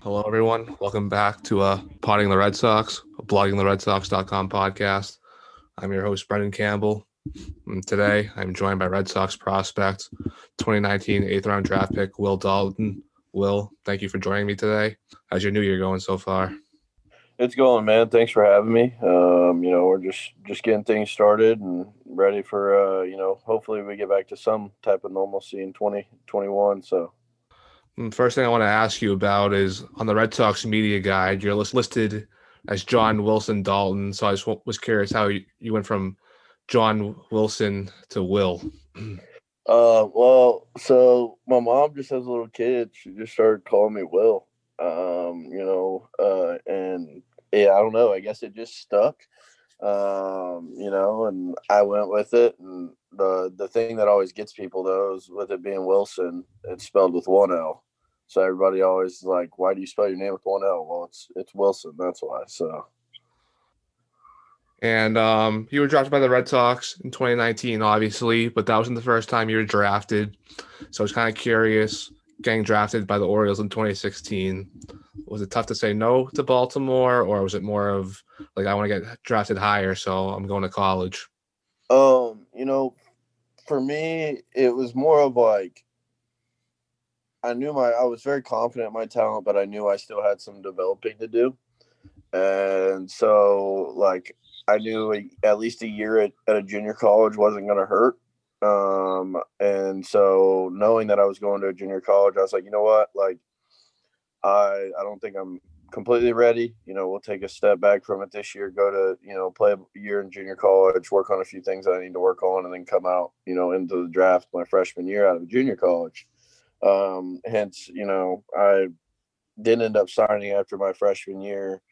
Hello, everyone. Welcome back to uh, Potting the Red Sox, a bloggingtheredsox.com podcast. I'm your host, Brendan Campbell. And today, I'm joined by Red Sox prospect, 2019 eighth round draft pick, Will Dalton. Will, thank you for joining me today. How's your new year going so far? It's going, man. Thanks for having me. Um, you know, we're just just getting things started and ready for uh, you know, hopefully we get back to some type of normalcy in 2021. so mm, First thing I want to ask you about is on the Red Sox media guide, you're listed as John Wilson Dalton. So I just was curious how you, you went from John Wilson to Will. Uh, well, so my mom just has a little kid. She just started calling me Will. Um, you know, uh, and yeah, I don't know. I guess it just stuck. Um, you know, and I went with it. And the the thing that always gets people though is with it being Wilson, it's spelled with one L. So everybody always like, why do you spell your name with one L? Well, it's it's Wilson. That's why. So. And um, you were drafted by the Red Sox in 2019, obviously, but that wasn't the first time you were drafted. So I was kind of curious getting drafted by the Orioles in 2016. Was it tough to say no to Baltimore, or was it more of like I want to get drafted higher, so I'm going to college? Um, you know, for me, it was more of like I knew my I was very confident in my talent, but I knew I still had some developing to do. And so like I knew at least a year at, at a junior college wasn't going to hurt. Um, and so knowing that I was going to a junior college, I was like, you know what, like, I I don't think I'm completely ready. You know, we'll take a step back from it this year, go to you know play a year in junior college, work on a few things that I need to work on, and then come out you know into the draft my freshman year out of junior college. Um, hence, you know, I didn't end up signing after my freshman year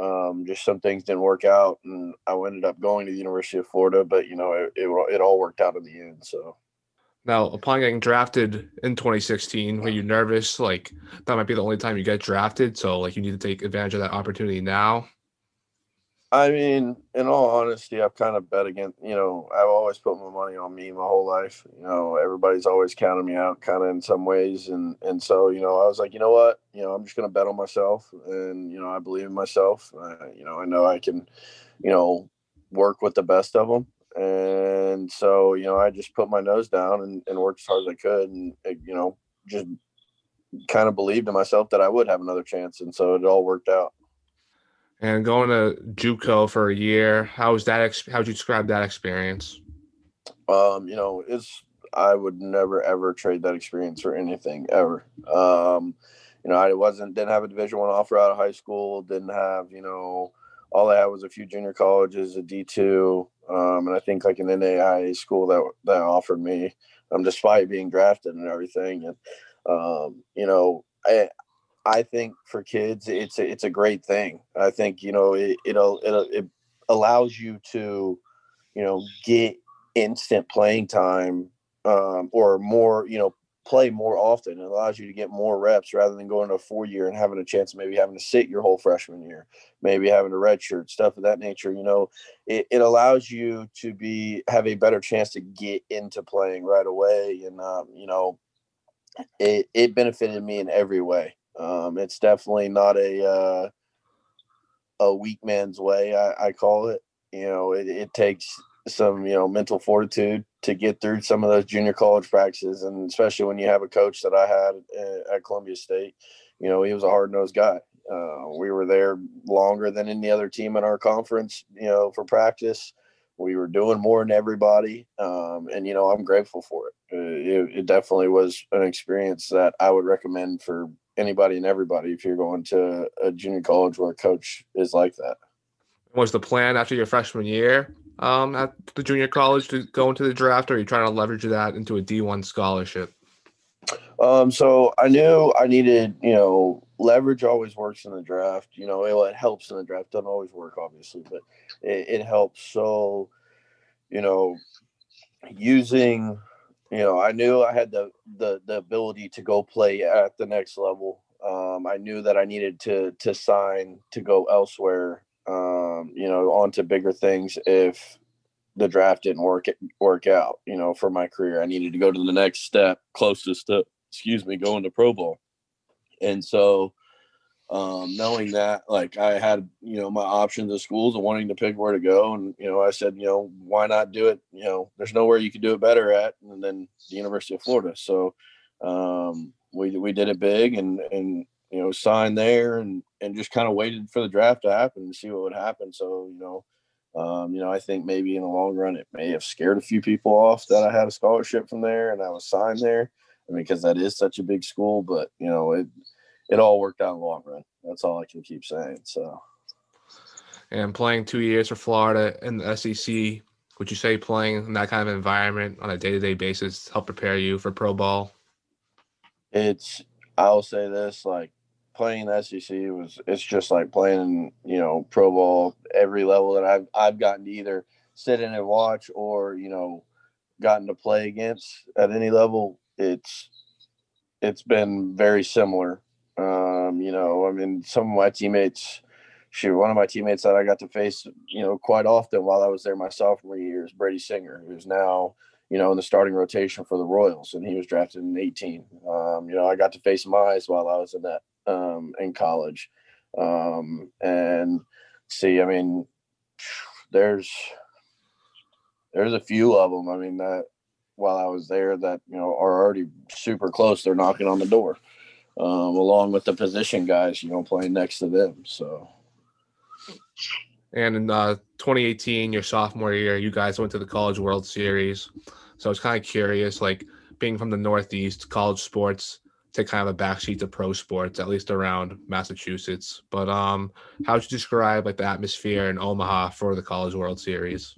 um, just some things didn't work out, and I ended up going to the University of Florida. But you know, it, it, it all worked out in the end. So now, upon getting drafted in 2016, were you nervous? Like that might be the only time you get drafted, so like you need to take advantage of that opportunity now. I mean, in all honesty, I've kind of bet against, you know, I've always put my money on me my whole life. You know, everybody's always counted me out kind of in some ways. And, and so, you know, I was like, you know what, you know, I'm just going to bet on myself and, you know, I believe in myself. Uh, you know, I know I can, you know, work with the best of them. And so, you know, I just put my nose down and, and worked as hard as I could and, you know, just kind of believed in myself that I would have another chance. And so it all worked out and going to JUCO for a year. How was that? How would you describe that experience? Um, you know, it's I would never ever trade that experience for anything ever. Um, you know, I wasn't didn't have a Division One offer out of high school. Didn't have you know, all I had was a few junior colleges, a D two, um, and I think like an NAIA school that that offered me, um, despite being drafted and everything. And um, you know, I I think for kids, it's a, it's a great thing. I think you know it it'll, it'll it allows you to, you know, get instant playing time um, or more, you know, play more often. It allows you to get more reps rather than going to a four year and having a chance maybe having to sit your whole freshman year, maybe having a red shirt, stuff of that nature. You know, it, it allows you to be have a better chance to get into playing right away. And um, you know, it, it benefited me in every way. Um, it's definitely not a uh, a weak man's way. I, I call it. You know, it, it takes some you know mental fortitude to get through some of those junior college practices, and especially when you have a coach that I had uh, at Columbia State. You know, he was a hard nosed guy. Uh, we were there longer than any other team in our conference. You know, for practice we were doing more than everybody um, and you know i'm grateful for it. Uh, it. it definitely was an experience that i would recommend for anybody and everybody if you're going to a junior college where a coach is like that. Was the plan after your freshman year um, at the junior college to go into the draft, or are you trying to leverage that into a D1 scholarship? Um, so I knew I needed, you know, leverage always works in the draft. You know, it, it helps in the draft. Doesn't always work, obviously, but it, it helps. So, you know, using you know, I knew I had the the the ability to go play at the next level. Um, I knew that I needed to to sign to go elsewhere. Um, you know, onto bigger things if the draft didn't work work out. You know, for my career, I needed to go to the next step, closest to excuse me, going to pro ball. and so um, knowing that like I had, you know, my options of schools and wanting to pick where to go. And, you know, I said, you know, why not do it? You know, there's nowhere you could do it better at and then the University of Florida. So um, we, we did it big and, and, you know, signed there and, and just kind of waited for the draft to happen and see what would happen. So, you know, um, you know, I think maybe in the long run, it may have scared a few people off that I had a scholarship from there and I was signed there. I mean, because that is such a big school, but you know, it, it all worked out in the long run. That's all I can keep saying. So, and playing two years for Florida in the SEC, would you say playing in that kind of environment on a day to day basis help prepare you for pro ball? It's, I'll say this like playing the SEC was, it's just like playing, you know, pro ball every level that I've, I've gotten to either sit in and watch or, you know, gotten to play against at any level. It's, it's been very similar um, you know, I mean, some of my teammates, shoot, one of my teammates that I got to face, you know, quite often while I was there my sophomore year is Brady Singer, who's now, you know, in the starting rotation for the Royals, and he was drafted in 18. Um, you know, I got to face Mize while I was in that um, in college, um, and see, I mean, there's there's a few of them. I mean, that while I was there, that you know are already super close. They're knocking on the door um, along with the position guys, you know, playing next to them. So. And in uh, 2018, your sophomore year, you guys went to the College World Series. So I was kind of curious, like being from the Northeast, college sports take kind of a backseat to pro sports, at least around Massachusetts. But um, how would you describe like the atmosphere in Omaha for the College World Series?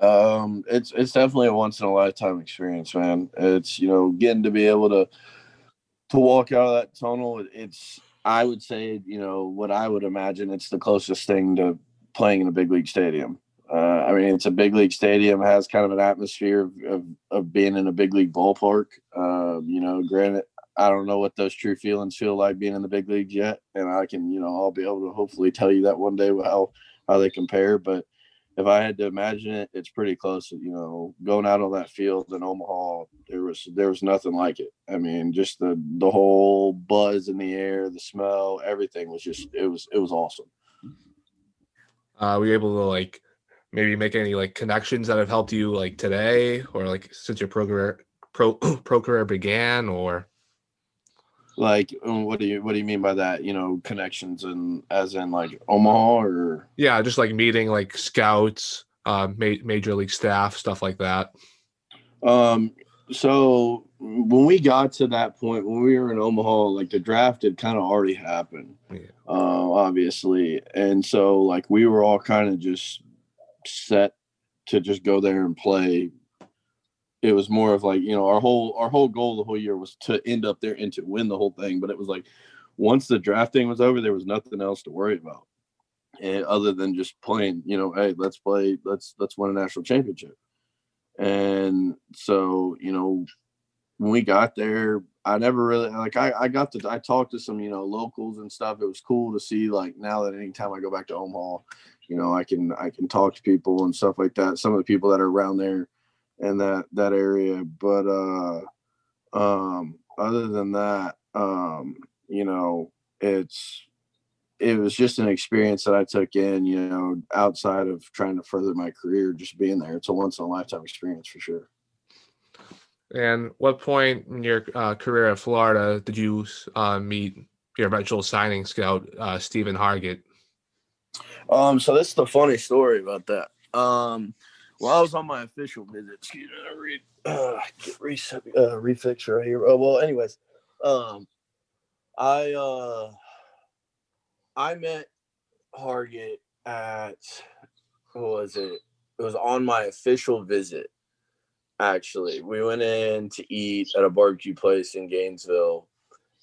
Um, it's it's definitely a once in a lifetime experience, man. It's you know getting to be able to to walk out of that tunnel, it's I would say, you know, what I would imagine it's the closest thing to playing in a big league stadium. Uh, I mean, it's a big league stadium, has kind of an atmosphere of, of, of being in a big league ballpark. Um, you know, granted, I don't know what those true feelings feel like being in the big leagues yet, and I can, you know, I'll be able to hopefully tell you that one day how how they compare. But if I had to imagine it, it's pretty close. You know, going out on that field in Omaha, there was there was nothing like it. I mean, just the the whole buzz in the air, the smell, everything was just it was it was awesome. Uh, were you able to like maybe make any like connections that have helped you like today or like since your pro career pro pro career began or like um, what do you what do you mean by that? You know connections and as in like omaha or? Yeah just like meeting like scouts uh ma- major league staff stuff like that. Um so when we got to that point when we were in omaha like the draft had kind of already happened yeah. uh, obviously. And so like we were all kind of just set to just go there and play it was more of like you know our whole our whole goal the whole year was to end up there and to win the whole thing but it was like once the drafting was over there was nothing else to worry about and other than just playing you know hey let's play let's let's win a national championship. And so you know when we got there i never really like i, I got to i talked to some you know locals and stuff. It was cool to see like now that anytime i go back to omaha you know i can i can talk to people and stuff like that. Some of the people that are around there in that that area. But uh, um, other than that, um, you know, it's it was just an experience that I took in, you know, outside of trying to further my career, just being there. It's a once in a lifetime experience for sure. And what point in your uh, career at Florida did you uh, meet your eventual signing scout, uh, Stephen Hargett? Um, so this is the funny story about that. Um, well, I was on my official visit. Excuse me, I read, uh, get re- uh, refix right here. Oh, well, anyways, um, I uh, I met Hargett at what was it? It was on my official visit. Actually, we went in to eat at a barbecue place in Gainesville,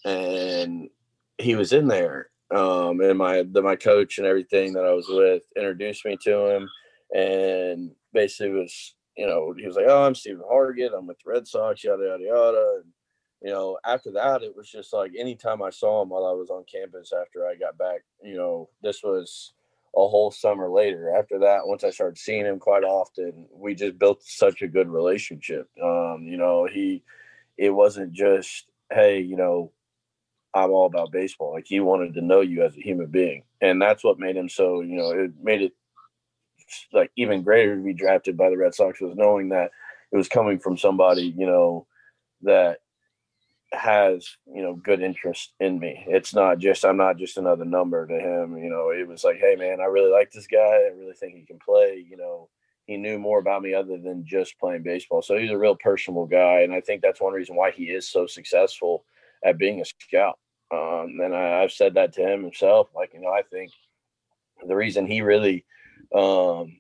and he was in there. Um, and my the, my coach and everything that I was with introduced me to him, and basically was, you know, he was like, "Oh, I'm Stephen Hargett. I'm with the Red Sox, yada yada yada." And you know, after that, it was just like anytime I saw him while I was on campus after I got back, you know, this was a whole summer later. After that, once I started seeing him quite often, we just built such a good relationship. Um, you know, he, it wasn't just, hey, you know, I'm all about baseball. Like he wanted to know you as a human being. And that's what made him so, you know, it made it like even greater to be drafted by the Red Sox was knowing that it was coming from somebody, you know, that has you know good interest in me. It's not just i'm not just another number to him you know. It was like hey man i really like this guy. I really think he can play you know. He knew more about me other than just playing baseball. So he's a real personable guy and i think that's one reason why he is so successful at being a scout. Um, and I, have said that to him himself like you know i think the reason he really um,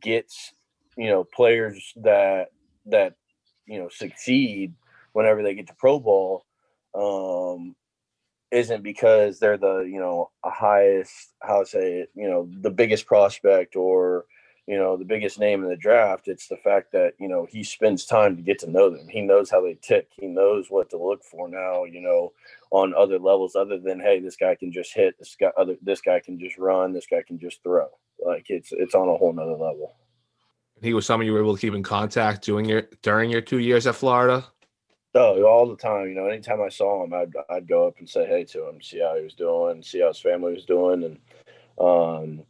gets you know players that that you know succeed whenever they get to pro ball um, isn't because they're the you know highest how to say it you know the biggest prospect or you know the biggest name in the draft. It's the fact that you know he spends time to get to know them. He knows how they tick. He knows what to look for now you know on other levels other than hey this guy can just hit. This guy other this guy can just run. This guy can just throw like it's it's on a whole nother level he was someone you were able to keep in contact doing your during your two years at florida Oh, all the time. You know, anytime I saw him, I'd I'd go up and say hey to him, see how he was doing, see how his family was doing, and um,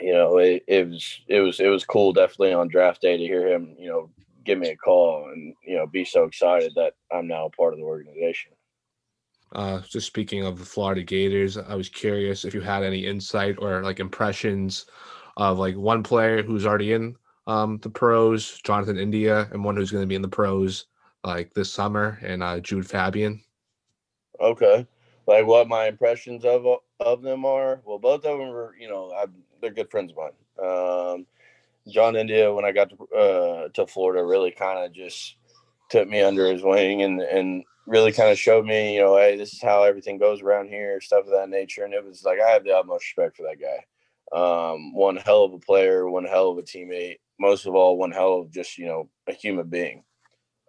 you know, it, it was it was it was cool, definitely on draft day to hear him, you know, give me a call and you know be so excited that I'm now a part of the organization. Uh, just speaking of the Florida Gators, I was curious if you had any insight or like impressions of like one player who's already in um, the pros, Jonathan India, and one who's going to be in the pros like this summer and uh, Jud Fabian. Okay, like what my impressions of of them are. Well, both of them are you know I, they're good friends of mine. Um, John India, when I got to uh, to Florida, really kind of just took me under his wing and and really kind of showed me, you know, hey, this is how everything goes around here, stuff of that nature. And it was like I have the utmost respect for that guy. Um, one hell of a player, one hell of a teammate. Most of all, one hell of just you know a human being.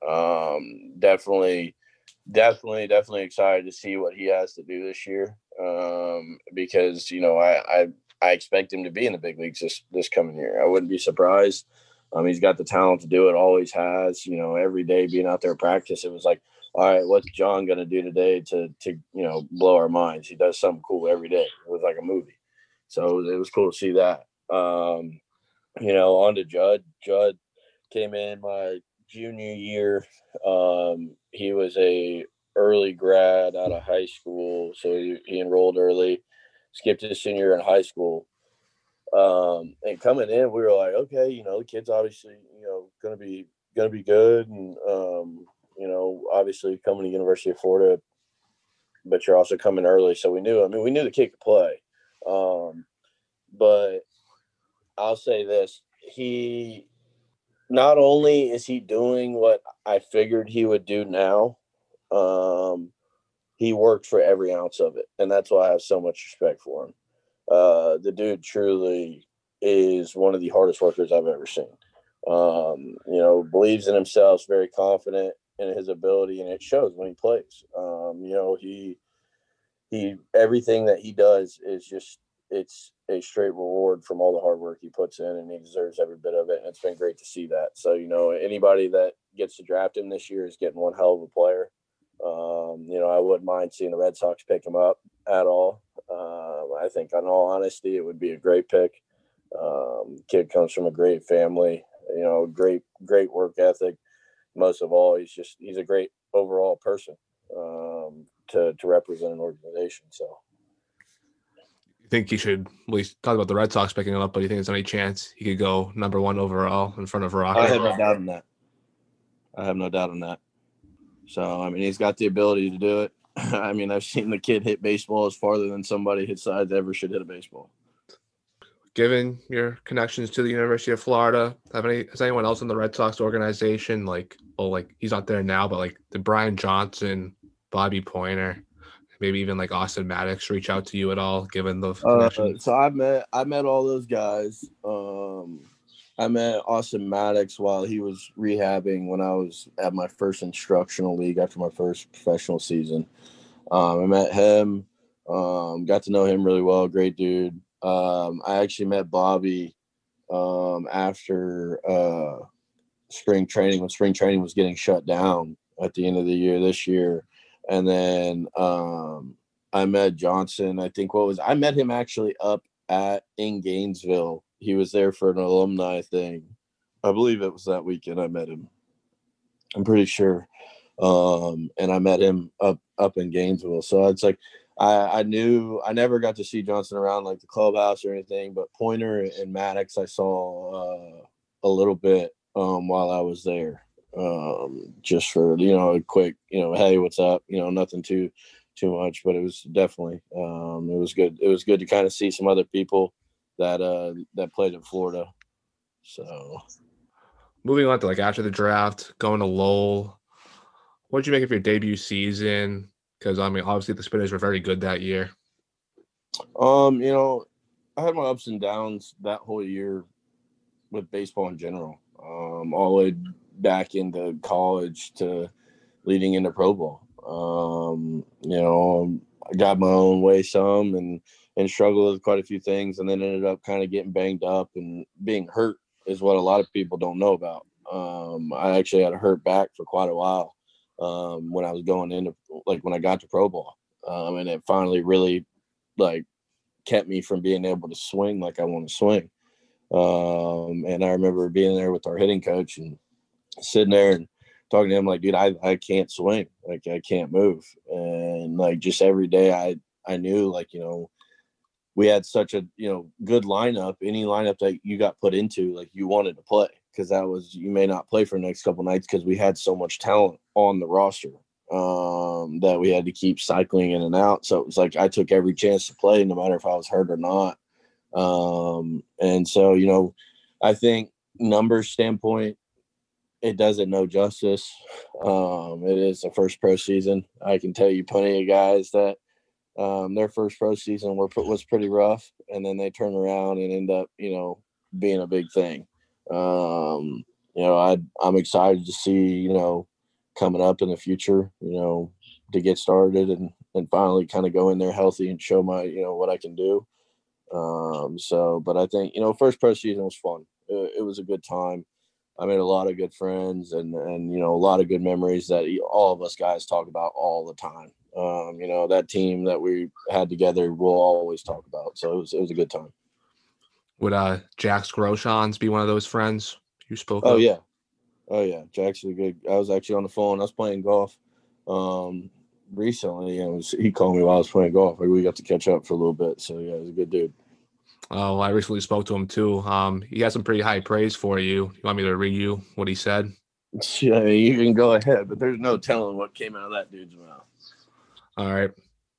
Um, definitely, definitely, definitely excited to see what he has to do this year. Um, because you know, I, I I expect him to be in the big leagues this this coming year. I wouldn't be surprised. Um, he's got the talent to do it. Always has. You know, every day being out there practice, it was like, all right, what's John going to do today to to you know blow our minds? He does something cool every day. It was like a movie. So it was cool to see that. Um, you know, on to Jud. Jud came in my junior year. Um, he was a early grad out of high school, so he, he enrolled early. Skipped his senior in high school. Um, and coming in, we were like, okay, you know, the kid's obviously, you know, gonna be gonna be good, and um, you know, obviously coming to University of Florida, but you're also coming early, so we knew. I mean, we knew the kid could play, um, but I'll say this: he not only is he doing what I figured he would do now, um, he worked for every ounce of it, and that's why I have so much respect for him. Uh, the dude truly is one of the hardest workers I've ever seen. Um, you know, believes in himself, very confident in his ability, and it shows when he plays. Um, you know, he he everything that he does is just it's a straight reward from all the hard work he puts in, and he deserves every bit of it. And it's been great to see that. So you know, anybody that gets to draft him this year is getting one hell of a player. Um, you know, I wouldn't mind seeing the Red Sox pick him up at all. Uh, I think, in all honesty, it would be a great pick. Um, kid comes from a great family. You know, great great work ethic. Most of all, he's just he's a great overall person um, to to represent an organization. So you think he should? Well, he's talked about the Red Sox picking him up, but do you think there's any chance he could go number one overall in front of Rocker? I have no doubt in that. I have no doubt in that. So I mean, he's got the ability to do it. I mean, I've seen the kid hit baseballs farther than somebody his size ever should hit a baseball. Given your connections to the University of Florida, have any has anyone else in the Red Sox organization like oh like he's not there now, but like the Brian Johnson, Bobby Poyner, maybe even like Austin Maddox reach out to you at all, given the uh, so I met I met all those guys. Um, I met Austin Maddox while he was rehabbing when I was at my first instructional league after my first professional season. Um, I met him, um, got to know him really well. Great dude. Um, I actually met Bobby um, after uh, spring training when spring training was getting shut down at the end of the year this year, and then um, I met Johnson. I think what was I met him actually up at in Gainesville. He was there for an alumni thing. I believe it was that weekend I met him. I'm pretty sure. Um, and I met him up up in Gainesville. So it's like I, I knew I never got to see Johnson around like the clubhouse or anything, but Poyner and Maddox I saw uh, a little bit um, while I was there, um, just for you know a quick you know hey what's up you know nothing too too much, but it was definitely um, it was good. It was good to kind of see some other people that uh, that played in Florida. So moving on to like after the draft, going to Lowell. What did you make of your debut season? Because I mean, obviously the Spinners were very good that year. Um, you know, I had my ups and downs that whole year with baseball in general. Um, all the way back into college to leading into pro ball. Um, you know, I got my own way some and and struggled with quite a few things, and then ended up kind of getting banged up and being hurt is what a lot of people don't know about. Um, I actually had a hurt back for quite a while um, when I was going into like when I got to pro ball, um, and it finally really like kept me from being able to swing like I want to swing. Um, and I remember being there with our hitting coach and sitting there and talking to him like, dude, I, I can't swing, like I can't move, and like just every day I I knew like you know we had such a you know good lineup. Any lineup that you got put into, like you wanted to play because that was you may not play for the next couple nights because we had so much talent on the roster um, that we had to keep cycling in and out. So it was like I took every chance to play, no matter if I was hurt or not. Um, and so you know, I think numbers standpoint, it does it no justice. Um, it is the first pro season. I can tell you plenty of guys that um, their first pro season were was pretty rough, and then they turn around and end up, you know, being a big thing. Um, you know, I I'm excited to see, you know, coming up in the future, you know, to get started and and finally kind of go in there healthy and show my, you know, what I can do. Um, so, but I think you know, first pro season was fun. It, it was a good time. I made a lot of good friends and and you know a lot of good memories that all of us guys talk about all the time. Um, you know that team that we had together, we'll always talk about. So it was it was a good time. Would uh Jaxx Groshans be one of those friends you spoke? Oh of? yeah, oh yeah. Jaxx's a good. I was actually on the phone. I was playing golf um, recently, and was, he called me while I was playing golf. Like We got to catch up for a little bit. So yeah, he's a good dude. Oh, I recently spoke to him too. Um, he has some pretty high praise for you. You want me to read you what he said? Yeah, you can go ahead, but there's no telling what came out of that dude's mouth. All right.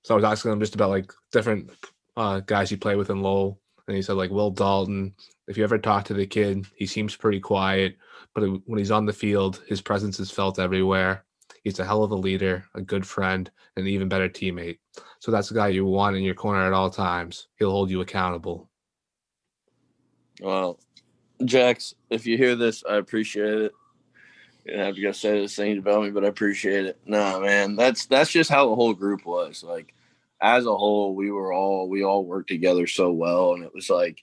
So I was asking him just about like different uh, guys you play with in Lowell, and he said like Will Dalton. If you ever talk to the kid, he seems pretty quiet, but when he's on the field, his presence is felt everywhere. He's a hell of a leader, a good friend, and an even better teammate. So that's the guy you want in your corner at all times. He'll hold you accountable. Well, Jaxx, if you hear this, I appreciate it. You don't have to go say this thing about me, but I appreciate it. Nah, man, that's that's just how the whole group was. Like, as a whole, we were all we all worked together so well, and it was like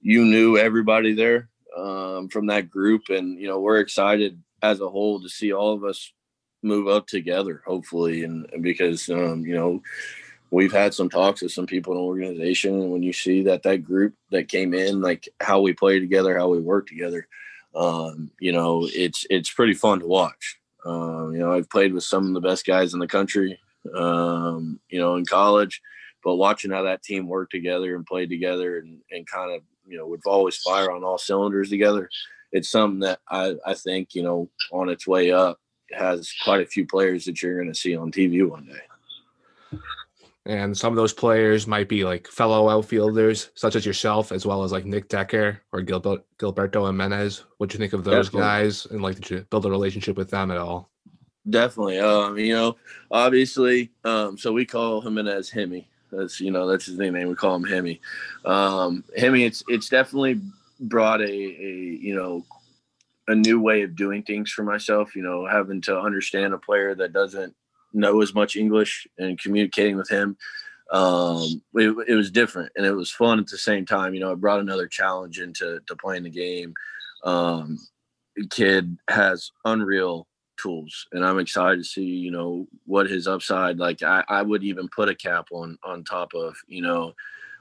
you knew everybody there um, from that group, and you know we're excited as a whole to see all of us move up together, hopefully, and, because um, you know we've had some talks with some people in the organization and when you see that that group that came in like how we play together how we work together um, you know it's it's pretty fun to watch. Um, you know i've played with some of the best guys in the country um, you know in college but watching how that team worked together and played together and, and kind of you know would always fire on all cylinders together it's something that i i think you know on its way up has quite a few players that you're going to see on tv one day and some of those players might be like fellow outfielders, such as yourself, as well as like Nick Decker or Gilberto, Gilberto Jimenez. What do you think of those Definitely. guys, and like did you build a relationship with them at all? Definitely. Um, you know, obviously, um, so we call Jimenez Hemi. That's you know that's his name. We call him Hemi. Um, Hemi, it's it's definitely brought a a you know a new way of doing things for myself. You know, having to understand a player that doesn't know as much English and communicating with him. um, it, it was different and it was fun at the same time. You know, it brought another challenge into to playing the game. Um, kid has unreal tools and i'm excited to see you know what his upside like i, I would even put a cap on on top of you know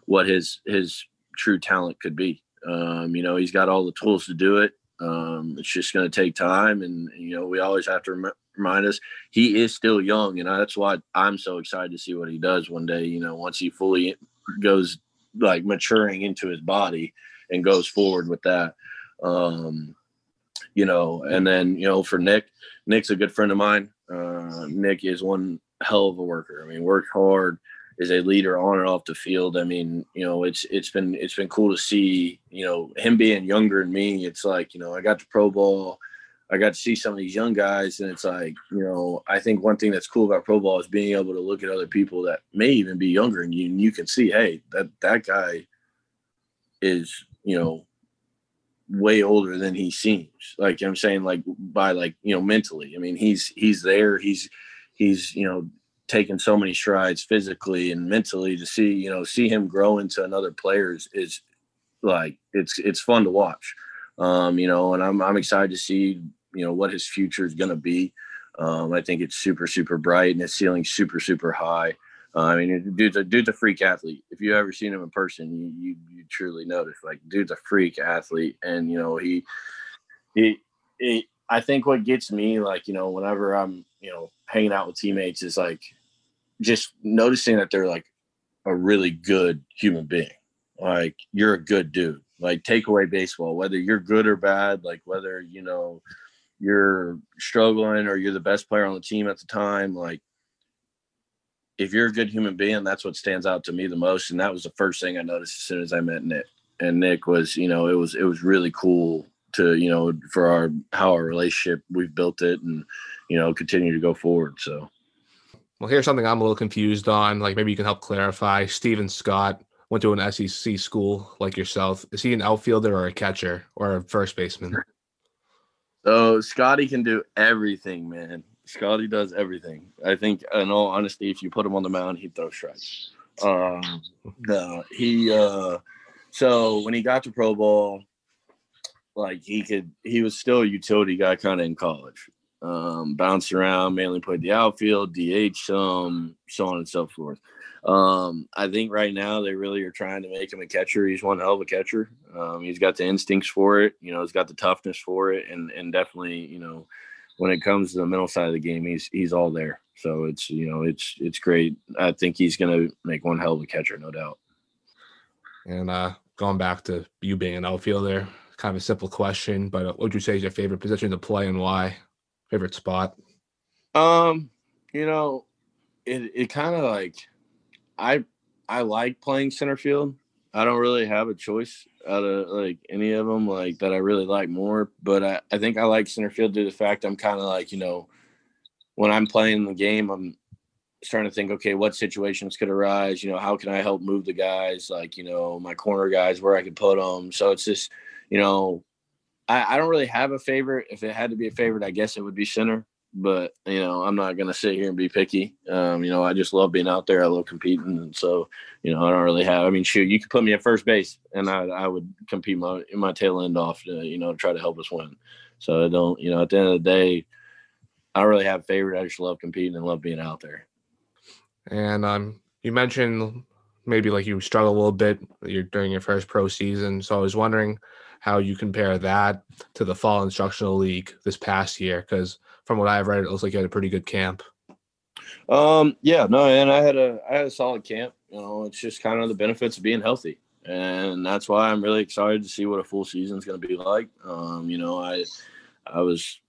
what his his true talent could be. Um you know he's got all the tools to do it. Um it's just going to take time and you know we always have to rem- remind us he is still young and that's why i'm so excited to see what he does one day you know once he fully goes like maturing into his body and goes forward with that. Um you know and then you know for nick nick's a good friend of mine. Uh nick is one hell of a worker. I mean worked hard is a leader on and off the field. I mean you know it's it's been it's been cool to see you know him being younger than me. It's like you know i got the pro ball, I got to see some of these young guys, and it's like, you know, I think one thing that's cool about pro ball is being able to look at other people that may even be younger than you, and you can see, hey, that that guy is, you know, way older than he seems. Like I'm saying, like by like you know mentally. I mean, he's he's there. He's he's you know taking so many strides physically and mentally to see you know see him grow into another player is, is like it's it's fun to watch. Um, you know, and I'm I'm excited to see you know what his future is going to be. Um, I think it's super super bright and his ceiling super super high. Uh, I mean, dude's a dude's a freak athlete. If you ever seen him in person, you you, you truly notice like dude's a freak athlete, and you know he he he. I think what gets me like you know whenever I'm you know hanging out with teammates is like just noticing that they're like a really good human being. Like you're a good dude. Like take away baseball, whether you're good or bad, like whether you know you're struggling or you're the best player on the team at the time, like if you're a good human being, that's what stands out to me the most. And that was the first thing I noticed as soon as I met Nick. And Nick was, you know, it was it was really cool to, you know, for our how our relationship we've built it and, you know, continue to go forward. So well, here's something I'm a little confused on. Like maybe you can help clarify. Stephen Scott went to an SEC school like yourself. Is he an outfielder or a catcher or a first baseman? So Scotty can do everything, man. Scotty does everything. I think, in all honesty, if you put him on the mound, he'd throw strikes. Um, no, he. Uh, so when he got to pro ball, like he could, he was still a utility guy, kind of in college. Um, bounced around, mainly played the outfield, DH, some, so on and so forth. Um, I think right now they really are trying to make him a catcher. He's one hell of a catcher. Um, he's got the instincts for it. You know, he's got the toughness for it, and and definitely, you know, when it comes to the mental side of the game, he's he's all there. So it's you know it's it's great. I think he's going to make one hell of a catcher, no doubt. And uh, going back to you being an outfielder, kind of a simple question, but what would you say is your favorite position to play and why? Favorite spot? Um, you know, it it kind of like I I like playing center field. I don't really have a choice out of like any of them like that I really like more. But I, I think I like center field due to the fact I'm kind of like, you know, when I'm playing the game, I'm starting to think, okay, what situations could arise? You know, how can I help move the guys? Like, you know, my corner guys, where I could put them. So it's just, you know, I, I don't really have a favorite. If it had to be a favorite, I guess it would be center but you know i'm not going to sit here and be picky. Um, you know i just love being out there. I love competing. And so you know i don't really have i mean shoot you could put me at first base and i, I would compete my my tail end off to, you know try to help us win. So i don't you know at the end of the day i really have favorite i just love competing and love being out there. And um you mentioned maybe like you struggle a little bit you're during your first pro season. So i was wondering how you compare that to the fall instructional league this past year because from what I've read, it looks like you had a pretty good camp. Um, yeah, no, and I had a I had a solid camp. You know, it's just kind of the benefits of being healthy, and that's why I'm really excited to see what a full season is going to be like. Um, you know, I I was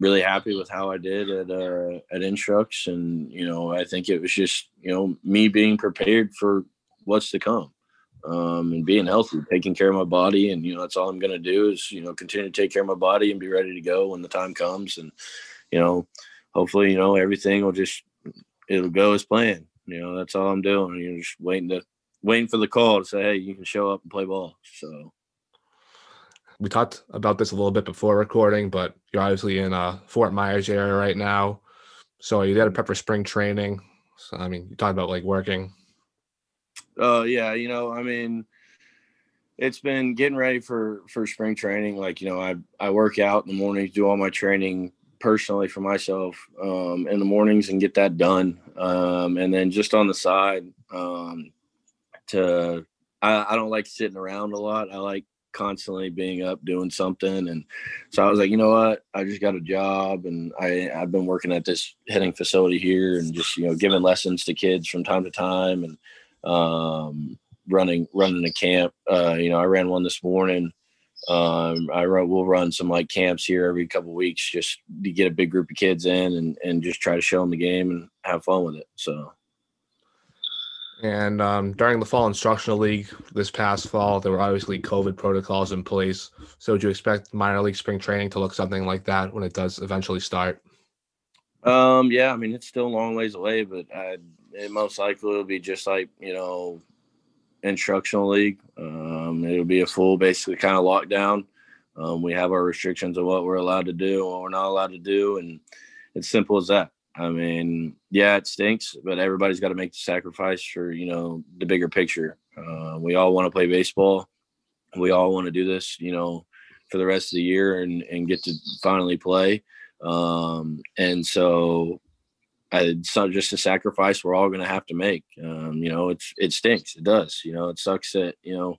really happy with how I did at uh, at Instructs, and you know, I think it was just you know me being prepared for what's to come. Um, and being healthy, taking care of my body, and you know that's all I'm going to do is you know continue to take care of my body and be ready to go when the time comes. And you know, hopefully, you know, everything will just it'll go as planned. You know, that's all I'm doing. You're just waiting to waiting for the call to say, hey, you can show up and play ball. So we talked about this a little bit before recording, but you're obviously in uh Fort Myers area right now. So you got to prep for spring training. So I mean, you talked about like working Uh, yeah, you know, I mean, it's been getting ready for for spring training. Like, you know, I I work out in the mornings, do all my training personally for myself um, in the mornings and get that done. Um, and then just on the side, um, to I, I don't like sitting around a lot. I like constantly being up doing something. And so I was like, you know what? I just got a job and I, I've been working at this hitting facility here and just, you know, giving lessons to kids from time to time and um, running, running a camp. Uh, you know, I ran one this morning. Um, I run, we'll run some like camps here every couple weeks just to get a big group of kids in and, and just try to show them the game and have fun with it. So, and um, during the fall instructional league this past fall, there were obviously COVID protocols in place. So, would you expect minor league spring training to look something like that when it does eventually start? Um, yeah, I mean it's still a long ways away, but I, it most likely will be just like you know, instructional league. Um, it'll be a full, basically kind of lockdown. Um, we have our restrictions of what we're allowed to do, what we're not allowed to do, and it's simple as that. I mean, yeah, it stinks, but everybody's got to make the sacrifice for you know the bigger picture. Uh, we all want to play baseball. We all want to do this, you know, for the rest of the year and and get to finally play. Um, and so, it's not just a sacrifice we're all going to have to make. Um, you know, it's it stinks. It does. You know, it sucks that you know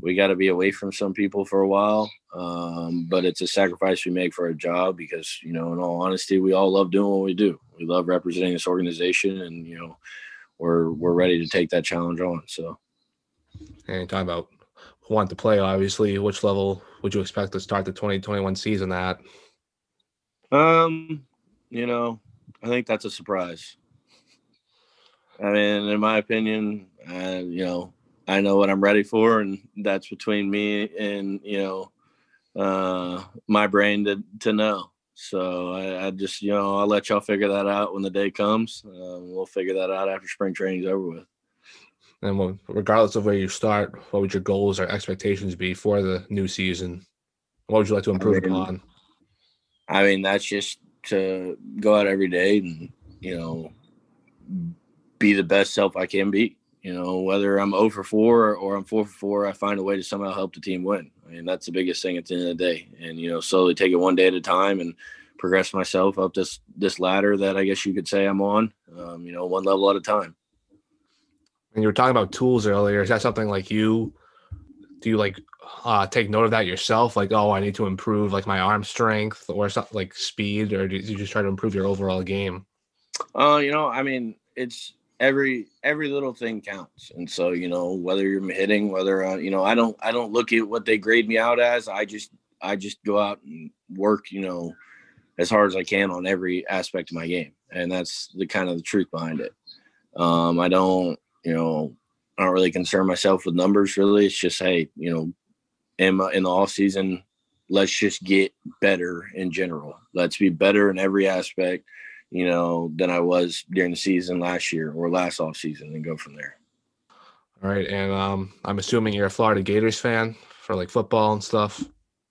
we got to be away from some people for a while. Um, but it's a sacrifice we make for our job because, you know, in all honesty, we all love doing what we do. We love representing this organization and, you know, we're, we're ready to take that challenge on. So, and talking about want to play, obviously, which level would you expect to start the 2021 season at? Um, you know, I think that's a surprise. I mean, in my opinion, uh, you know, I know what I'm ready for, and that's between me and you know uh, my brain to to know. So I, I, just you know I'll let y'all figure that out when the day comes. Uh, we'll figure that out after spring training's over with. And well, regardless of where you start, what would your goals or expectations be for the new season? What would you like to improve I mean, upon? I mean, that's just to go out every day and you know be the best self I can be. You know, whether I'm 0 for 4 or I'm 4 for 4, I find a way to somehow help the team win. I mean, that's the biggest thing at the end of the day. And, you know, slowly take it one day at a time and progress myself up this this ladder that I guess you could say I'm on, um, you know, one level at a time. And you were talking about tools earlier. Is that something like you do you like uh, take note of that yourself? Like, oh, I need to improve like my arm strength or something like speed, or do you just try to improve your overall game? Uh, you know, I mean, it's every every little thing counts and so you know whether you're hitting whether uh, you know i don't i don't look at what they grade me out as i just i just go out and work you know as hard as i can on every aspect of my game and that's the kind of the truth behind it um i don't you know i don't really concern myself with numbers really it's just hey you know in, in the off season let's just get better in general let's be better in every aspect you know, than I was during the season last year or last off season and go from there. All right. And um, I'm assuming you're a Florida Gators fan for like football and stuff.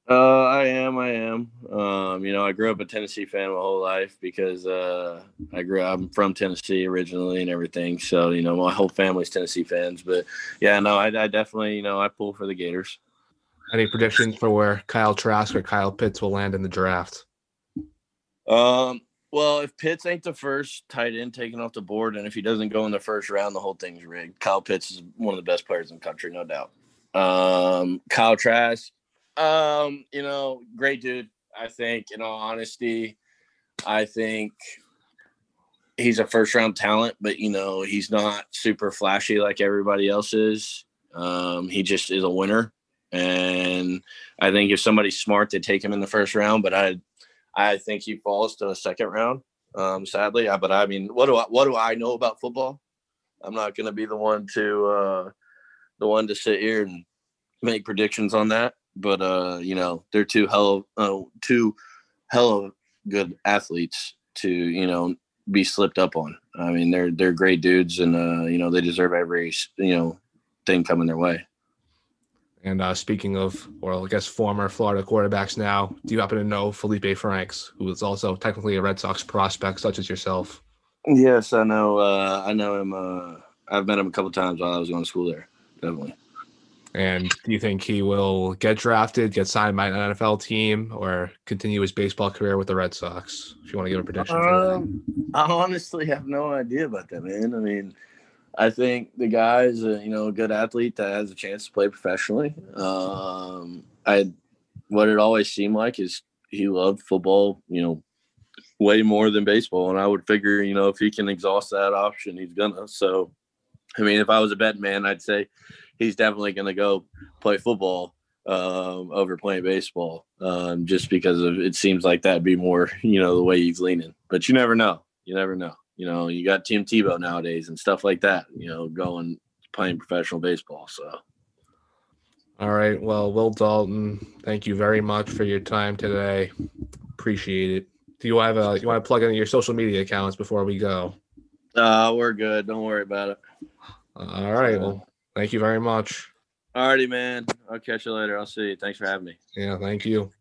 Uh, I am. I am. Um, you know, I grew up a Tennessee fan my whole life because uh, I grew. I'm from Tennessee originally and everything. So you know, my whole family's Tennessee fans. But yeah, no, I, I definitely, you know, I pull for the Gators. Any predictions for where Kyle Trask or Kyle Pitts will land in the draft? Um, well, if Pitts ain't the first tight end taken off the board, and if he doesn't go in the first round, the whole thing's rigged. Kyle Pitts is one of the best players in the country, no doubt. Um, Kyle Trask, um, you know, great dude. I think, in all honesty, I think he's a first round talent, but you know, he's not super flashy like everybody else is. Um, he just is a winner. And I think if somebody's smart, they take him in the first round. But I I think he falls to a second round. Um, sadly, I, but I mean, what do I what do I know about football? I'm not going to be the one to uh, the one to sit here and make predictions on that. But uh, you know, they're two hell of, uh, two hell of good athletes to you know be slipped up on. I mean, they're they're great dudes, and uh, you know they deserve every you know thing coming their way. And uh, speaking of, or I guess former Florida quarterbacks now, do you happen to know Felipe Franks, who is also technically a Red Sox prospect, such as yourself? Yes, I know. Uh, I know him. Uh, I've met him a couple times while I was going to school there. Definitely. And do you think he will get drafted, get signed by an NFL team, or continue his baseball career with the Red Sox? If you want to give a prediction um, I honestly have no idea about that, man. I mean, I think the guy's a you know a good athlete that has a chance to play professionally. Um, I what it always seemed like is he loved football, you know, way more than baseball, and I would figure you know if he can exhaust that option, he's gonna. So, I mean, if I was a bet man, I'd say he's definitely gonna go play football um, over playing baseball, um, just because of it seems like that'd be more you know the way he's leaning. But you never know. You never know. You know, you got Tim Tebow nowadays and stuff like that. You know, going playing professional baseball. So. All right. Well, Will Dalton, thank you very much for your time today. Appreciate it. Do you have a you want to plug in your social media accounts before we go? Uh, we're good. Don't worry about it. All right. Well, thank you very much. Alrighty, man. I'll catch you later. I'll see you. Thanks for having me. Yeah, thank you.